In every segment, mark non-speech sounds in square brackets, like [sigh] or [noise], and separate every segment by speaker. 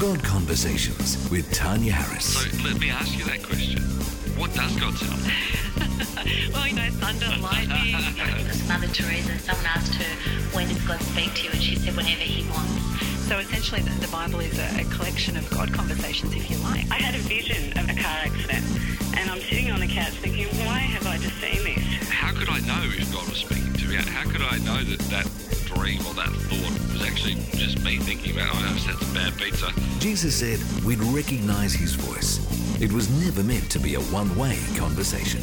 Speaker 1: God Conversations with Tanya Harris.
Speaker 2: So let me ask you that question. What does God sound like? [laughs]
Speaker 3: well, you know, thunder, lightning. [laughs]
Speaker 4: Mother Teresa, someone asked her, when does God speak to you? And she said, whenever he wants.
Speaker 3: So essentially, the, the Bible is a, a, collection of God conversations, if you like.
Speaker 5: I had a vision of a car accident, and I'm sitting on the couch thinking, why have I just seen this?
Speaker 2: How could I know if God was speaking to me? How could I know that that dream or that thought was actually just me thinking about, oh, I just had some bad pizza?
Speaker 1: Jesus said we'd recognize his voice. It was never meant to be a one way conversation.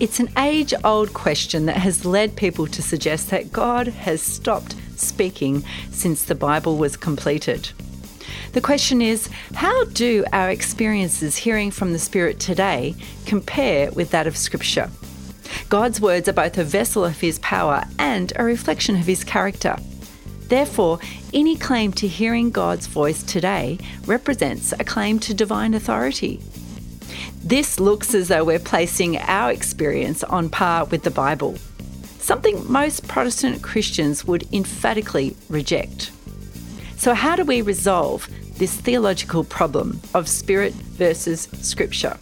Speaker 6: It's an age old question that has led people to suggest that God has stopped speaking since the Bible was completed. The question is how do our experiences hearing from the Spirit today compare with that of Scripture? God's words are both a vessel of His power and a reflection of His character. Therefore, any claim to hearing God's voice today represents a claim to divine authority. This looks as though we're placing our experience on par with the Bible something most Protestant Christians would emphatically reject. So, how do we resolve this theological problem of spirit versus scripture?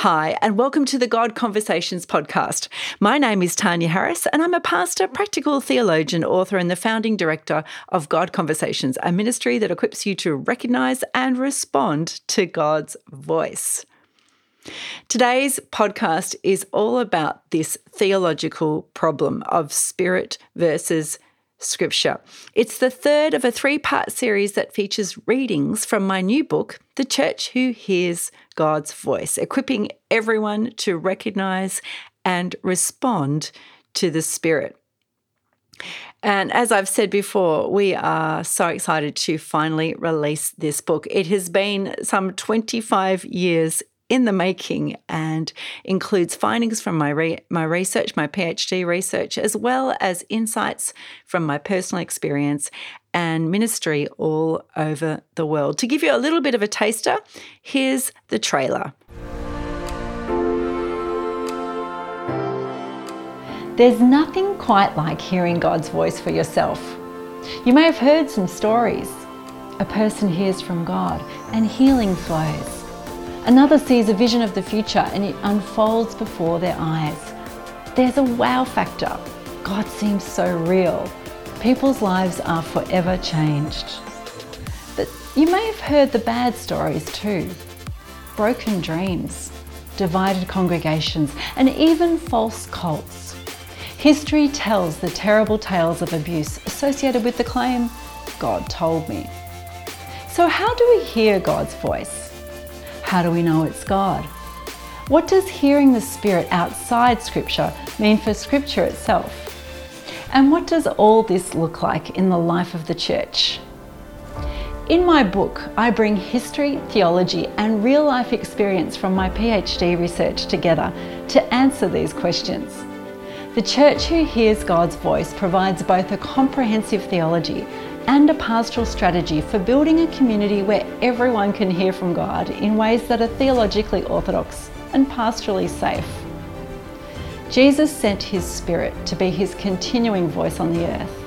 Speaker 6: Hi, and welcome to the God Conversations podcast. My name is Tanya Harris, and I'm a pastor, practical theologian, author, and the founding director of God Conversations, a ministry that equips you to recognize and respond to God's voice. Today's podcast is all about this theological problem of spirit versus scripture. It's the third of a three part series that features readings from my new book, The Church Who Hears God's Voice, equipping everyone to recognize and respond to the Spirit. And as I've said before, we are so excited to finally release this book. It has been some 25 years in the making and includes findings from my, re- my research, my PhD research, as well as insights from my personal experience and ministry all over the world. To give you a little bit of a taster, here's the trailer. There's nothing quite like hearing God's voice for yourself. You may have heard some stories. A person hears from God and healing flows. Another sees a vision of the future and it unfolds before their eyes. There's a wow factor. God seems so real. People's lives are forever changed. But you may have heard the bad stories too broken dreams, divided congregations, and even false cults. History tells the terrible tales of abuse associated with the claim, God told me. So, how do we hear God's voice? How do we know it's God? What does hearing the Spirit outside Scripture mean for Scripture itself? And what does all this look like in the life of the church? In my book, I bring history, theology, and real life experience from my PhD research together to answer these questions. The church who hears God's voice provides both a comprehensive theology and a pastoral strategy for building a community where everyone can hear from God in ways that are theologically orthodox and pastorally safe. Jesus sent his Spirit to be his continuing voice on the earth.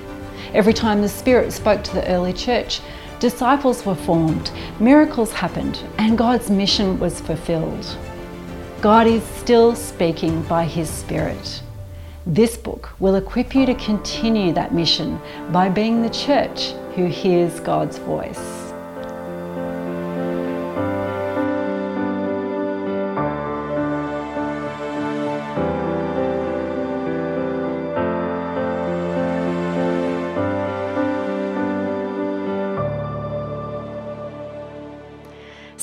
Speaker 6: Every time the Spirit spoke to the early church, disciples were formed, miracles happened, and God's mission was fulfilled. God is still speaking by his Spirit. This book will equip you to continue that mission by being the church who hears God's voice.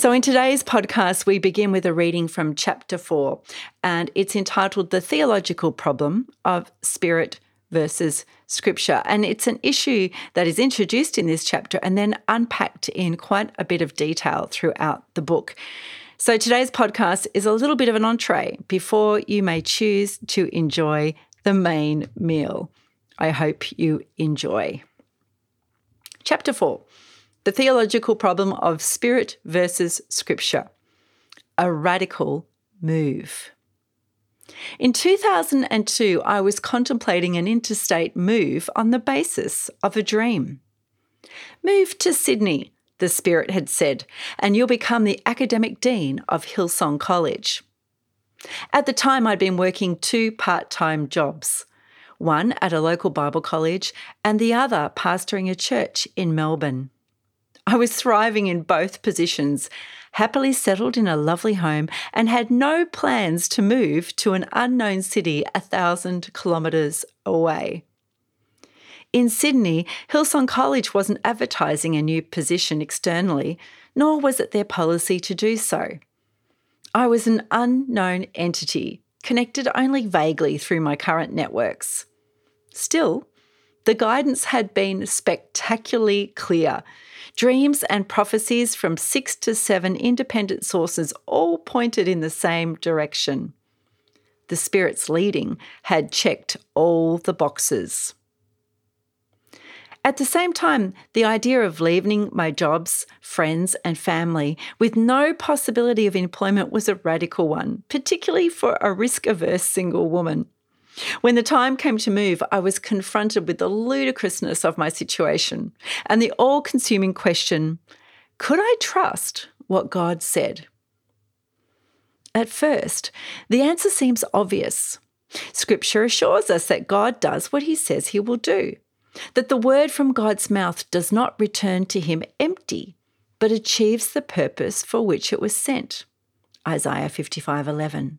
Speaker 6: So, in today's podcast, we begin with a reading from chapter four, and it's entitled The Theological Problem of Spirit versus Scripture. And it's an issue that is introduced in this chapter and then unpacked in quite a bit of detail throughout the book. So, today's podcast is a little bit of an entree before you may choose to enjoy the main meal. I hope you enjoy. Chapter 4 the theological problem of spirit versus scripture. A radical move. In 2002, I was contemplating an interstate move on the basis of a dream. Move to Sydney, the Spirit had said, and you'll become the academic dean of Hillsong College. At the time, I'd been working two part time jobs one at a local Bible college and the other pastoring a church in Melbourne. I was thriving in both positions, happily settled in a lovely home, and had no plans to move to an unknown city a thousand kilometres away. In Sydney, Hillsong College wasn't advertising a new position externally, nor was it their policy to do so. I was an unknown entity, connected only vaguely through my current networks. Still, the guidance had been spectacularly clear. Dreams and prophecies from six to seven independent sources all pointed in the same direction. The Spirit's leading had checked all the boxes. At the same time, the idea of leaving my jobs, friends, and family with no possibility of employment was a radical one, particularly for a risk averse single woman. When the time came to move, I was confronted with the ludicrousness of my situation and the all consuming question could I trust what God said? At first, the answer seems obvious. Scripture assures us that God does what he says he will do that the word from God's mouth does not return to him empty, but achieves the purpose for which it was sent. Isaiah 55:11.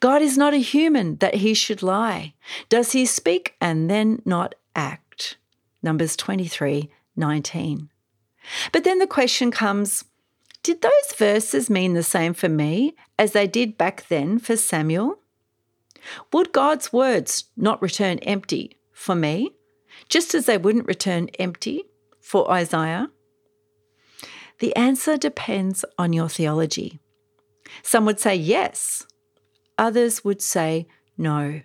Speaker 6: God is not a human that he should lie. Does he speak and then not act? Numbers 23:19. But then the question comes, did those verses mean the same for me as they did back then for Samuel? Would God's words not return empty for me? just as they wouldn't return empty for Isaiah? The answer depends on your theology. Some would say yes, others would say no.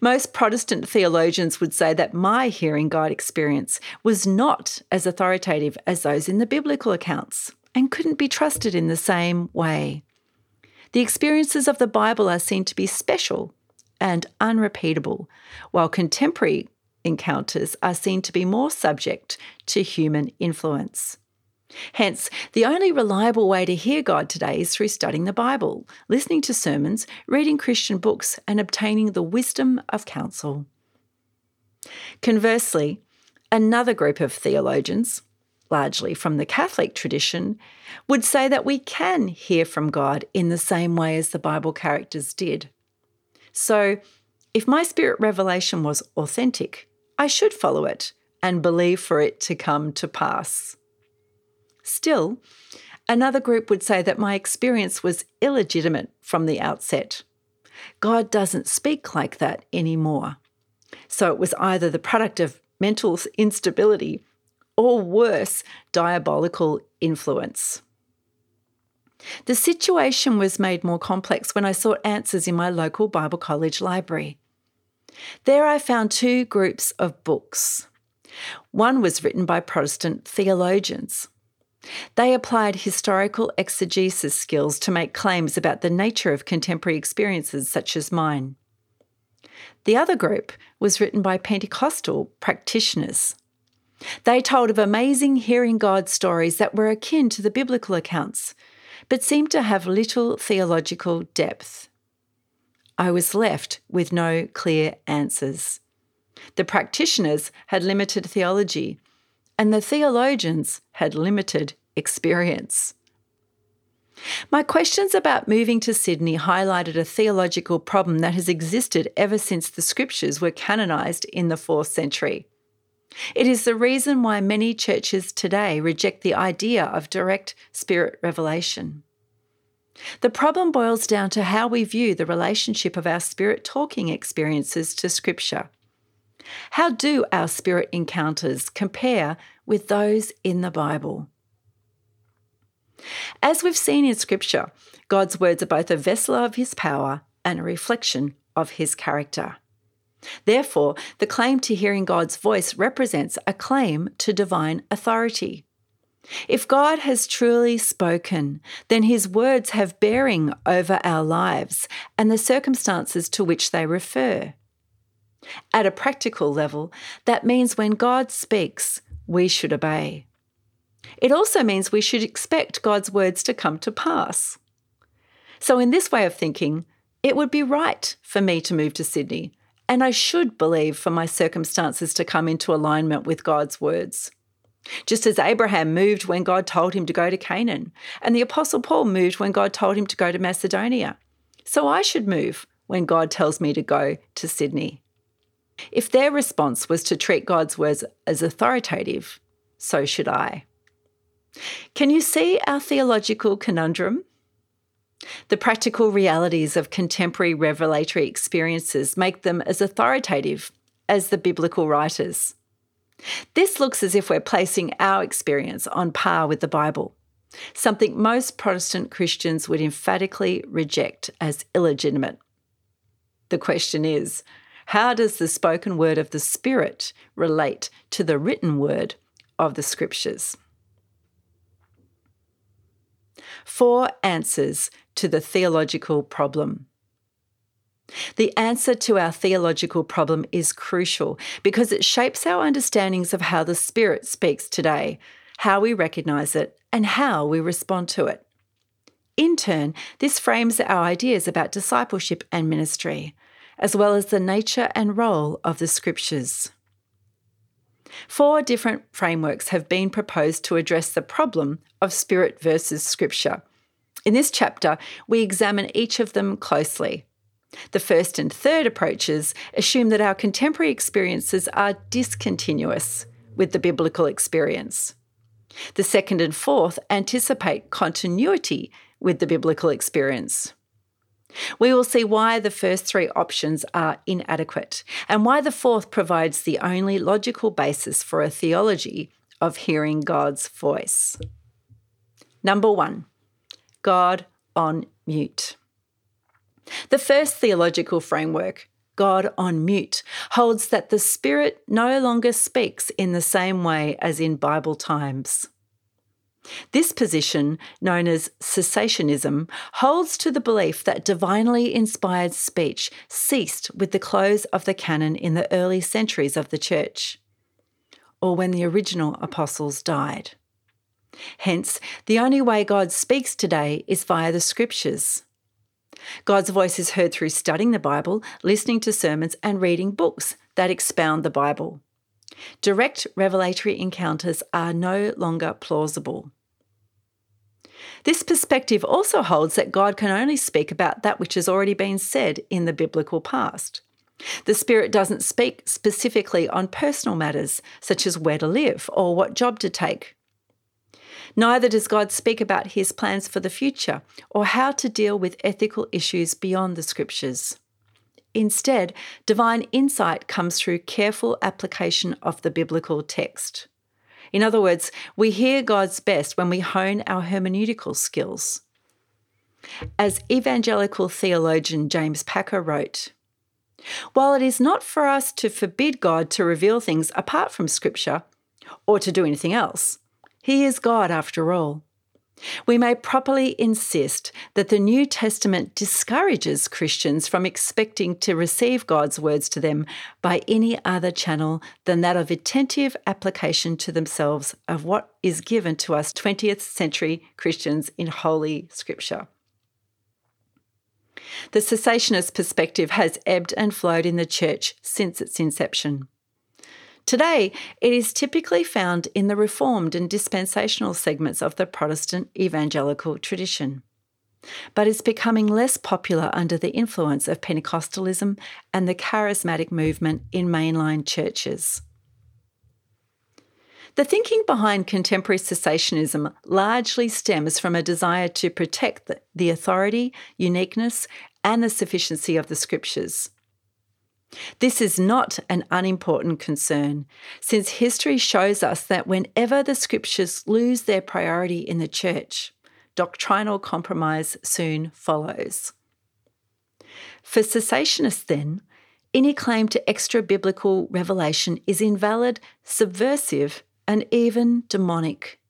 Speaker 6: Most Protestant theologians would say that my hearing God experience was not as authoritative as those in the biblical accounts and couldn't be trusted in the same way. The experiences of the Bible are seen to be special and unrepeatable, while contemporary encounters are seen to be more subject to human influence. Hence, the only reliable way to hear God today is through studying the Bible, listening to sermons, reading Christian books, and obtaining the wisdom of counsel. Conversely, another group of theologians, largely from the Catholic tradition, would say that we can hear from God in the same way as the Bible characters did. So, if my spirit revelation was authentic, I should follow it and believe for it to come to pass. Still, another group would say that my experience was illegitimate from the outset. God doesn't speak like that anymore. So it was either the product of mental instability or worse, diabolical influence. The situation was made more complex when I sought answers in my local Bible college library. There I found two groups of books. One was written by Protestant theologians. They applied historical exegesis skills to make claims about the nature of contemporary experiences such as mine. The other group was written by Pentecostal practitioners. They told of amazing hearing God stories that were akin to the biblical accounts, but seemed to have little theological depth. I was left with no clear answers. The practitioners had limited theology, and the theologians had limited experience. My questions about moving to Sydney highlighted a theological problem that has existed ever since the scriptures were canonised in the fourth century. It is the reason why many churches today reject the idea of direct spirit revelation. The problem boils down to how we view the relationship of our spirit talking experiences to Scripture. How do our spirit encounters compare with those in the Bible? As we've seen in Scripture, God's words are both a vessel of His power and a reflection of His character. Therefore, the claim to hearing God's voice represents a claim to divine authority. If God has truly spoken, then his words have bearing over our lives and the circumstances to which they refer. At a practical level, that means when God speaks, we should obey. It also means we should expect God's words to come to pass. So, in this way of thinking, it would be right for me to move to Sydney, and I should believe for my circumstances to come into alignment with God's words. Just as Abraham moved when God told him to go to Canaan, and the Apostle Paul moved when God told him to go to Macedonia. So I should move when God tells me to go to Sydney. If their response was to treat God's words as authoritative, so should I. Can you see our theological conundrum? The practical realities of contemporary revelatory experiences make them as authoritative as the biblical writers. This looks as if we're placing our experience on par with the Bible, something most Protestant Christians would emphatically reject as illegitimate. The question is how does the spoken word of the Spirit relate to the written word of the Scriptures? Four answers to the theological problem. The answer to our theological problem is crucial because it shapes our understandings of how the Spirit speaks today, how we recognise it, and how we respond to it. In turn, this frames our ideas about discipleship and ministry, as well as the nature and role of the Scriptures. Four different frameworks have been proposed to address the problem of Spirit versus Scripture. In this chapter, we examine each of them closely the first and third approaches assume that our contemporary experiences are discontinuous with the biblical experience. The second and fourth anticipate continuity with the biblical experience. We will see why the first three options are inadequate and why the fourth provides the only logical basis for a theology of hearing God's voice. Number one, God on mute. The first theological framework, God on mute, holds that the Spirit no longer speaks in the same way as in Bible times. This position, known as cessationism, holds to the belief that divinely inspired speech ceased with the close of the canon in the early centuries of the Church, or when the original apostles died. Hence, the only way God speaks today is via the Scriptures. God's voice is heard through studying the Bible, listening to sermons, and reading books that expound the Bible. Direct revelatory encounters are no longer plausible. This perspective also holds that God can only speak about that which has already been said in the biblical past. The Spirit doesn't speak specifically on personal matters, such as where to live or what job to take. Neither does God speak about his plans for the future or how to deal with ethical issues beyond the scriptures. Instead, divine insight comes through careful application of the biblical text. In other words, we hear God's best when we hone our hermeneutical skills. As evangelical theologian James Packer wrote, while it is not for us to forbid God to reveal things apart from Scripture or to do anything else, he is God after all. We may properly insist that the New Testament discourages Christians from expecting to receive God's words to them by any other channel than that of attentive application to themselves of what is given to us 20th century Christians in Holy Scripture. The cessationist perspective has ebbed and flowed in the church since its inception. Today, it is typically found in the Reformed and dispensational segments of the Protestant evangelical tradition, but is becoming less popular under the influence of Pentecostalism and the charismatic movement in mainline churches. The thinking behind contemporary cessationism largely stems from a desire to protect the authority, uniqueness, and the sufficiency of the scriptures. This is not an unimportant concern, since history shows us that whenever the scriptures lose their priority in the church, doctrinal compromise soon follows. For cessationists, then, any claim to extra biblical revelation is invalid, subversive, and even demonic.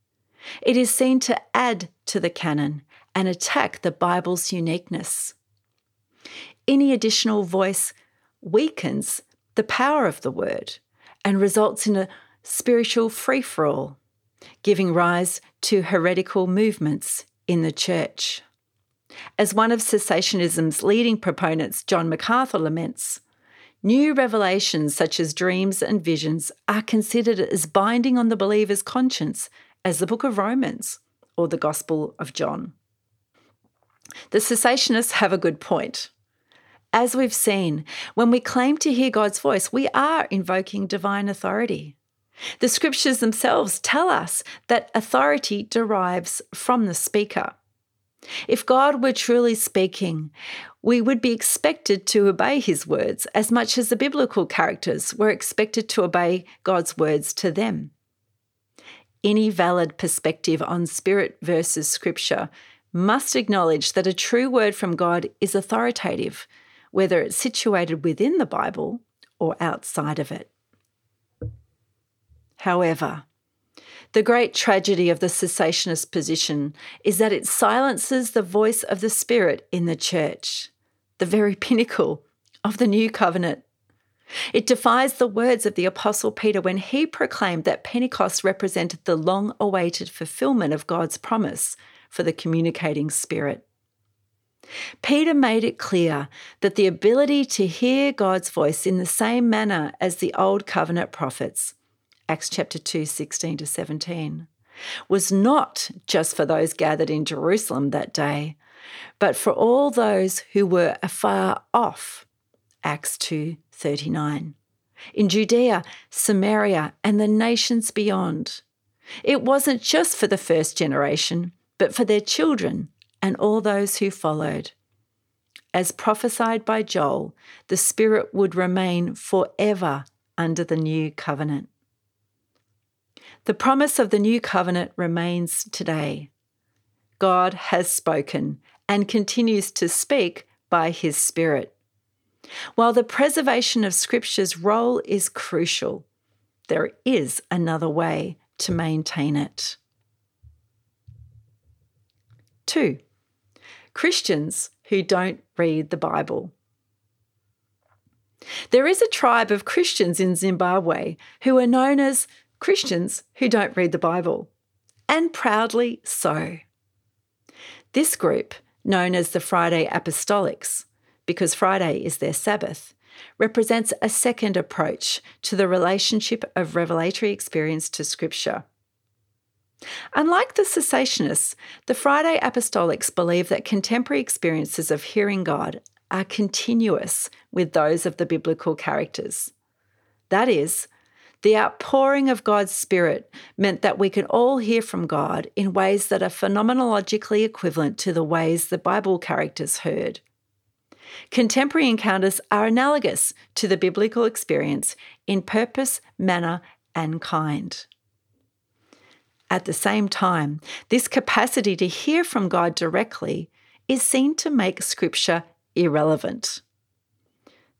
Speaker 6: It is seen to add to the canon and attack the Bible's uniqueness. Any additional voice weakens the power of the word and results in a spiritual free for all, giving rise to heretical movements in the church. As one of cessationism's leading proponents, John MacArthur, laments, new revelations such as dreams and visions are considered as binding on the believer's conscience as the book of Romans or the Gospel of John. The cessationists have a good point. As we've seen, when we claim to hear God's voice, we are invoking divine authority. The scriptures themselves tell us that authority derives from the speaker. If God were truly speaking, we would be expected to obey his words as much as the biblical characters were expected to obey God's words to them. Any valid perspective on spirit versus scripture must acknowledge that a true word from God is authoritative, whether it's situated within the Bible or outside of it. However, the great tragedy of the cessationist position is that it silences the voice of the Spirit in the church, the very [laughs] pinnacle of the new covenant. It defies the words of the Apostle Peter when he proclaimed that Pentecost represented the long awaited fulfillment of God's promise for the communicating Spirit. Peter made it clear that the ability to hear God's voice in the same manner as the Old Covenant prophets Acts chapter 2, 16 to 17, was not just for those gathered in Jerusalem that day, but for all those who were afar off. Acts 2, 39. In Judea, Samaria, and the nations beyond. It wasn't just for the first generation, but for their children and all those who followed. As prophesied by Joel, the Spirit would remain forever under the new covenant. The promise of the new covenant remains today. God has spoken and continues to speak by his Spirit. While the preservation of Scripture's role is crucial, there is another way to maintain it. 2. Christians who don't read the Bible. There is a tribe of Christians in Zimbabwe who are known as Christians who don't read the Bible, and proudly so. This group, known as the Friday Apostolics, because Friday is their Sabbath, represents a second approach to the relationship of revelatory experience to Scripture. Unlike the cessationists, the Friday Apostolics believe that contemporary experiences of hearing God are continuous with those of the biblical characters. That is, the outpouring of God's Spirit meant that we can all hear from God in ways that are phenomenologically equivalent to the ways the Bible characters heard. Contemporary encounters are analogous to the biblical experience in purpose, manner, and kind. At the same time, this capacity to hear from God directly is seen to make Scripture irrelevant.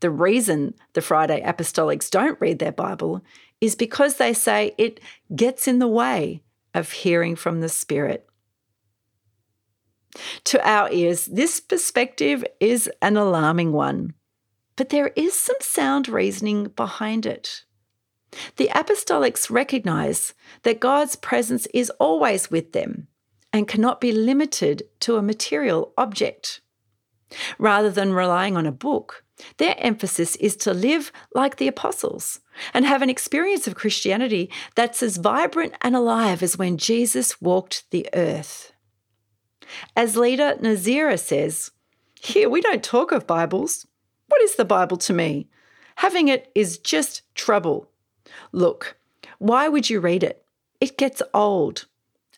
Speaker 6: The reason the Friday Apostolics don't read their Bible is because they say it gets in the way of hearing from the Spirit. To our ears, this perspective is an alarming one, but there is some sound reasoning behind it. The apostolics recognize that God's presence is always with them and cannot be limited to a material object. Rather than relying on a book, their emphasis is to live like the apostles and have an experience of Christianity that's as vibrant and alive as when Jesus walked the earth. As leader Nazira says, Here we don't talk of Bibles. What is the Bible to me? Having it is just trouble. Look, why would you read it? It gets old.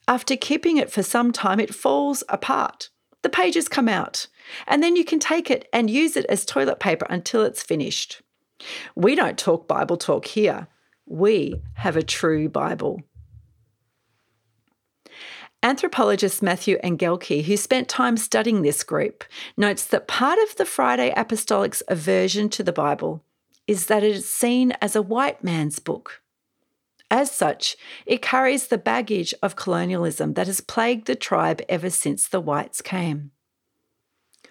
Speaker 6: After keeping it for some time, it falls apart. The pages come out, and then you can take it and use it as toilet paper until it's finished. We don't talk Bible talk here. We have a true Bible. Anthropologist Matthew Engelke, who spent time studying this group, notes that part of the Friday Apostolic's aversion to the Bible is that it is seen as a white man's book. As such, it carries the baggage of colonialism that has plagued the tribe ever since the whites came.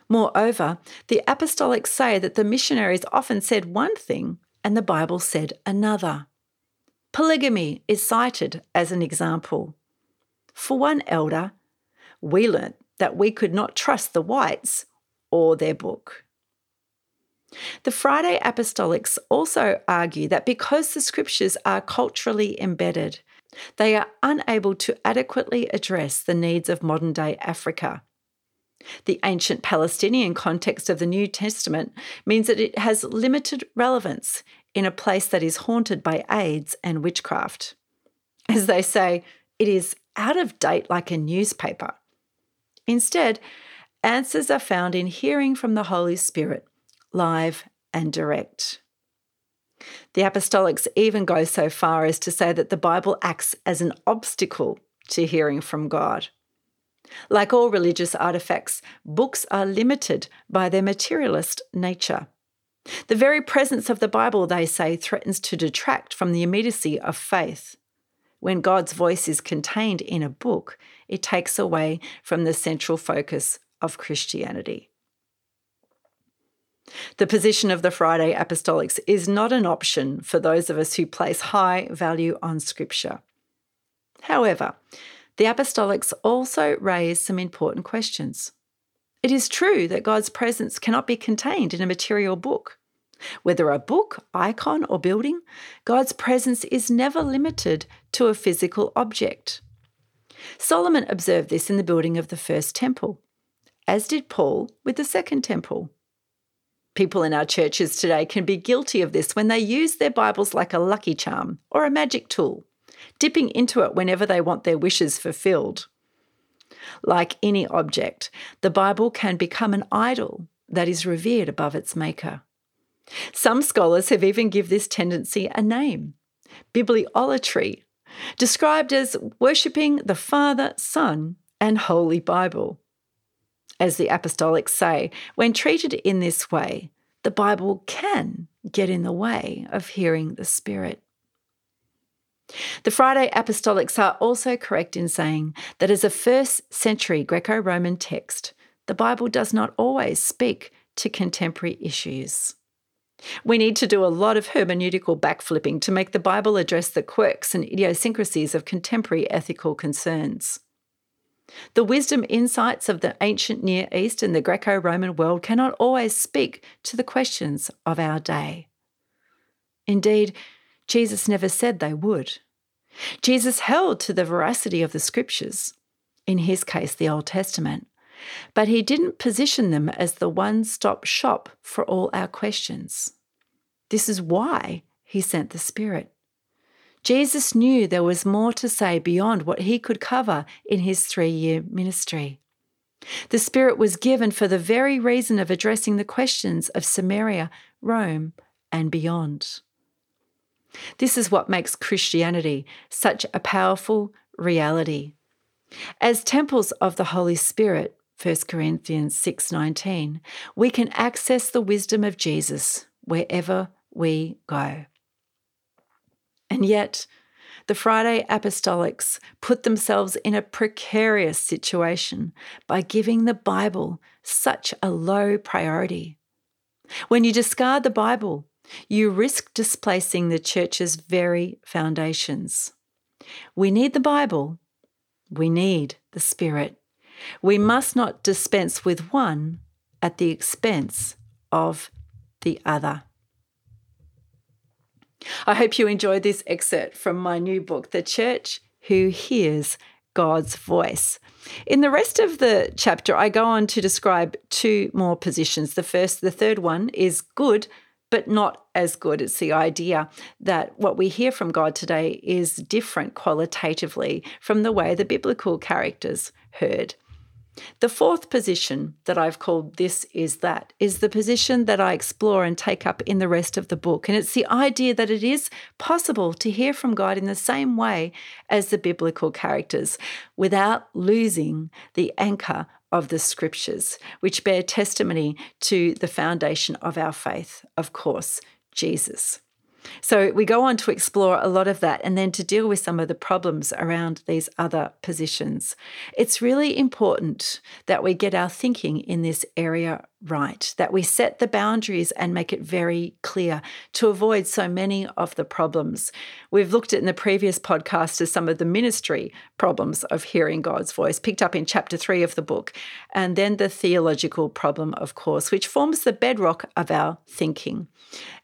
Speaker 6: Moreover, the apostolics say that the missionaries often said one thing and the Bible said another. Polygamy is cited as an example. For one elder, we learnt that we could not trust the whites or their book. The Friday Apostolics also argue that because the scriptures are culturally embedded, they are unable to adequately address the needs of modern day Africa. The ancient Palestinian context of the New Testament means that it has limited relevance in a place that is haunted by AIDS and witchcraft. As they say, it is out of date like a newspaper. Instead, answers are found in hearing from the Holy Spirit, live and direct. The apostolics even go so far as to say that the Bible acts as an obstacle to hearing from God. Like all religious artifacts, books are limited by their materialist nature. The very presence of the Bible, they say, threatens to detract from the immediacy of faith. When God's voice is contained in a book, it takes away from the central focus of Christianity. The position of the Friday Apostolics is not an option for those of us who place high value on Scripture. However, the Apostolics also raise some important questions. It is true that God's presence cannot be contained in a material book. Whether a book, icon, or building, God's presence is never limited to a physical object. Solomon observed this in the building of the first temple, as did Paul with the second temple. People in our churches today can be guilty of this when they use their Bibles like a lucky charm or a magic tool, dipping into it whenever they want their wishes fulfilled. Like any object, the Bible can become an idol that is revered above its maker. Some scholars have even given this tendency a name bibliolatry, described as worshipping the Father, Son, and Holy Bible. As the apostolics say, when treated in this way, the Bible can get in the way of hearing the Spirit. The Friday Apostolics are also correct in saying that as a first century Greco Roman text, the Bible does not always speak to contemporary issues. We need to do a lot of hermeneutical backflipping to make the Bible address the quirks and idiosyncrasies of contemporary ethical concerns. The wisdom insights of the ancient Near East and the Greco Roman world cannot always speak to the questions of our day. Indeed, Jesus never said they would. Jesus held to the veracity of the scriptures, in his case, the Old Testament, but he didn't position them as the one stop shop for all our questions. This is why he sent the Spirit. Jesus knew there was more to say beyond what he could cover in his three year ministry. The Spirit was given for the very reason of addressing the questions of Samaria, Rome, and beyond. This is what makes Christianity such a powerful reality. As temples of the Holy Spirit, 1 Corinthians 6:19, we can access the wisdom of Jesus wherever we go. And yet, the Friday Apostolics put themselves in a precarious situation by giving the Bible such a low priority. When you discard the Bible, you risk displacing the church's very foundations. We need the Bible. We need the Spirit. We must not dispense with one at the expense of the other. I hope you enjoyed this excerpt from my new book, The Church Who Hears God's Voice. In the rest of the chapter, I go on to describe two more positions. The first, the third one is good, but not as good. It's the idea that what we hear from God today is different qualitatively from the way the biblical characters heard. The fourth position that I've called This Is That is the position that I explore and take up in the rest of the book. And it's the idea that it is possible to hear from God in the same way as the biblical characters without losing the anchor of the scriptures, which bear testimony to the foundation of our faith, of course, Jesus. So we go on to explore a lot of that and then to deal with some of the problems around these other positions. It's really important that we get our thinking in this area right, that we set the boundaries and make it very clear to avoid so many of the problems. We've looked at in the previous podcast as some of the ministry problems of hearing God's voice, picked up in chapter three of the book, and then the theological problem, of course, which forms the bedrock of our thinking.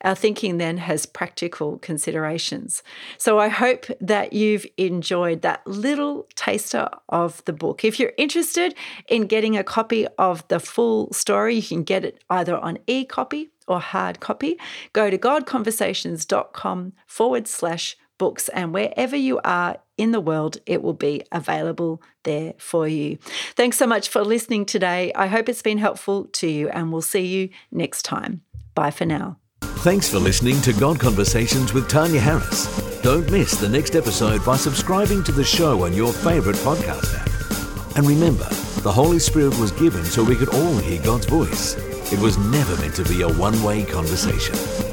Speaker 6: Our thinking then has practical considerations. So I hope that you've enjoyed that little taster of the book. If you're interested in getting a copy of the full story, you can get it either on e copy or hard copy. Go to godconversations.com forward slash books, and wherever you are in the world, it will be available there for you. Thanks so much for listening today. I hope it's been helpful to you, and we'll see you next time. Bye for now.
Speaker 1: Thanks for listening to God Conversations with Tanya Harris. Don't miss the next episode by subscribing to the show on your favourite podcast app. And remember, the Holy Spirit was given so we could all hear God's voice. It was never meant to be a one way conversation.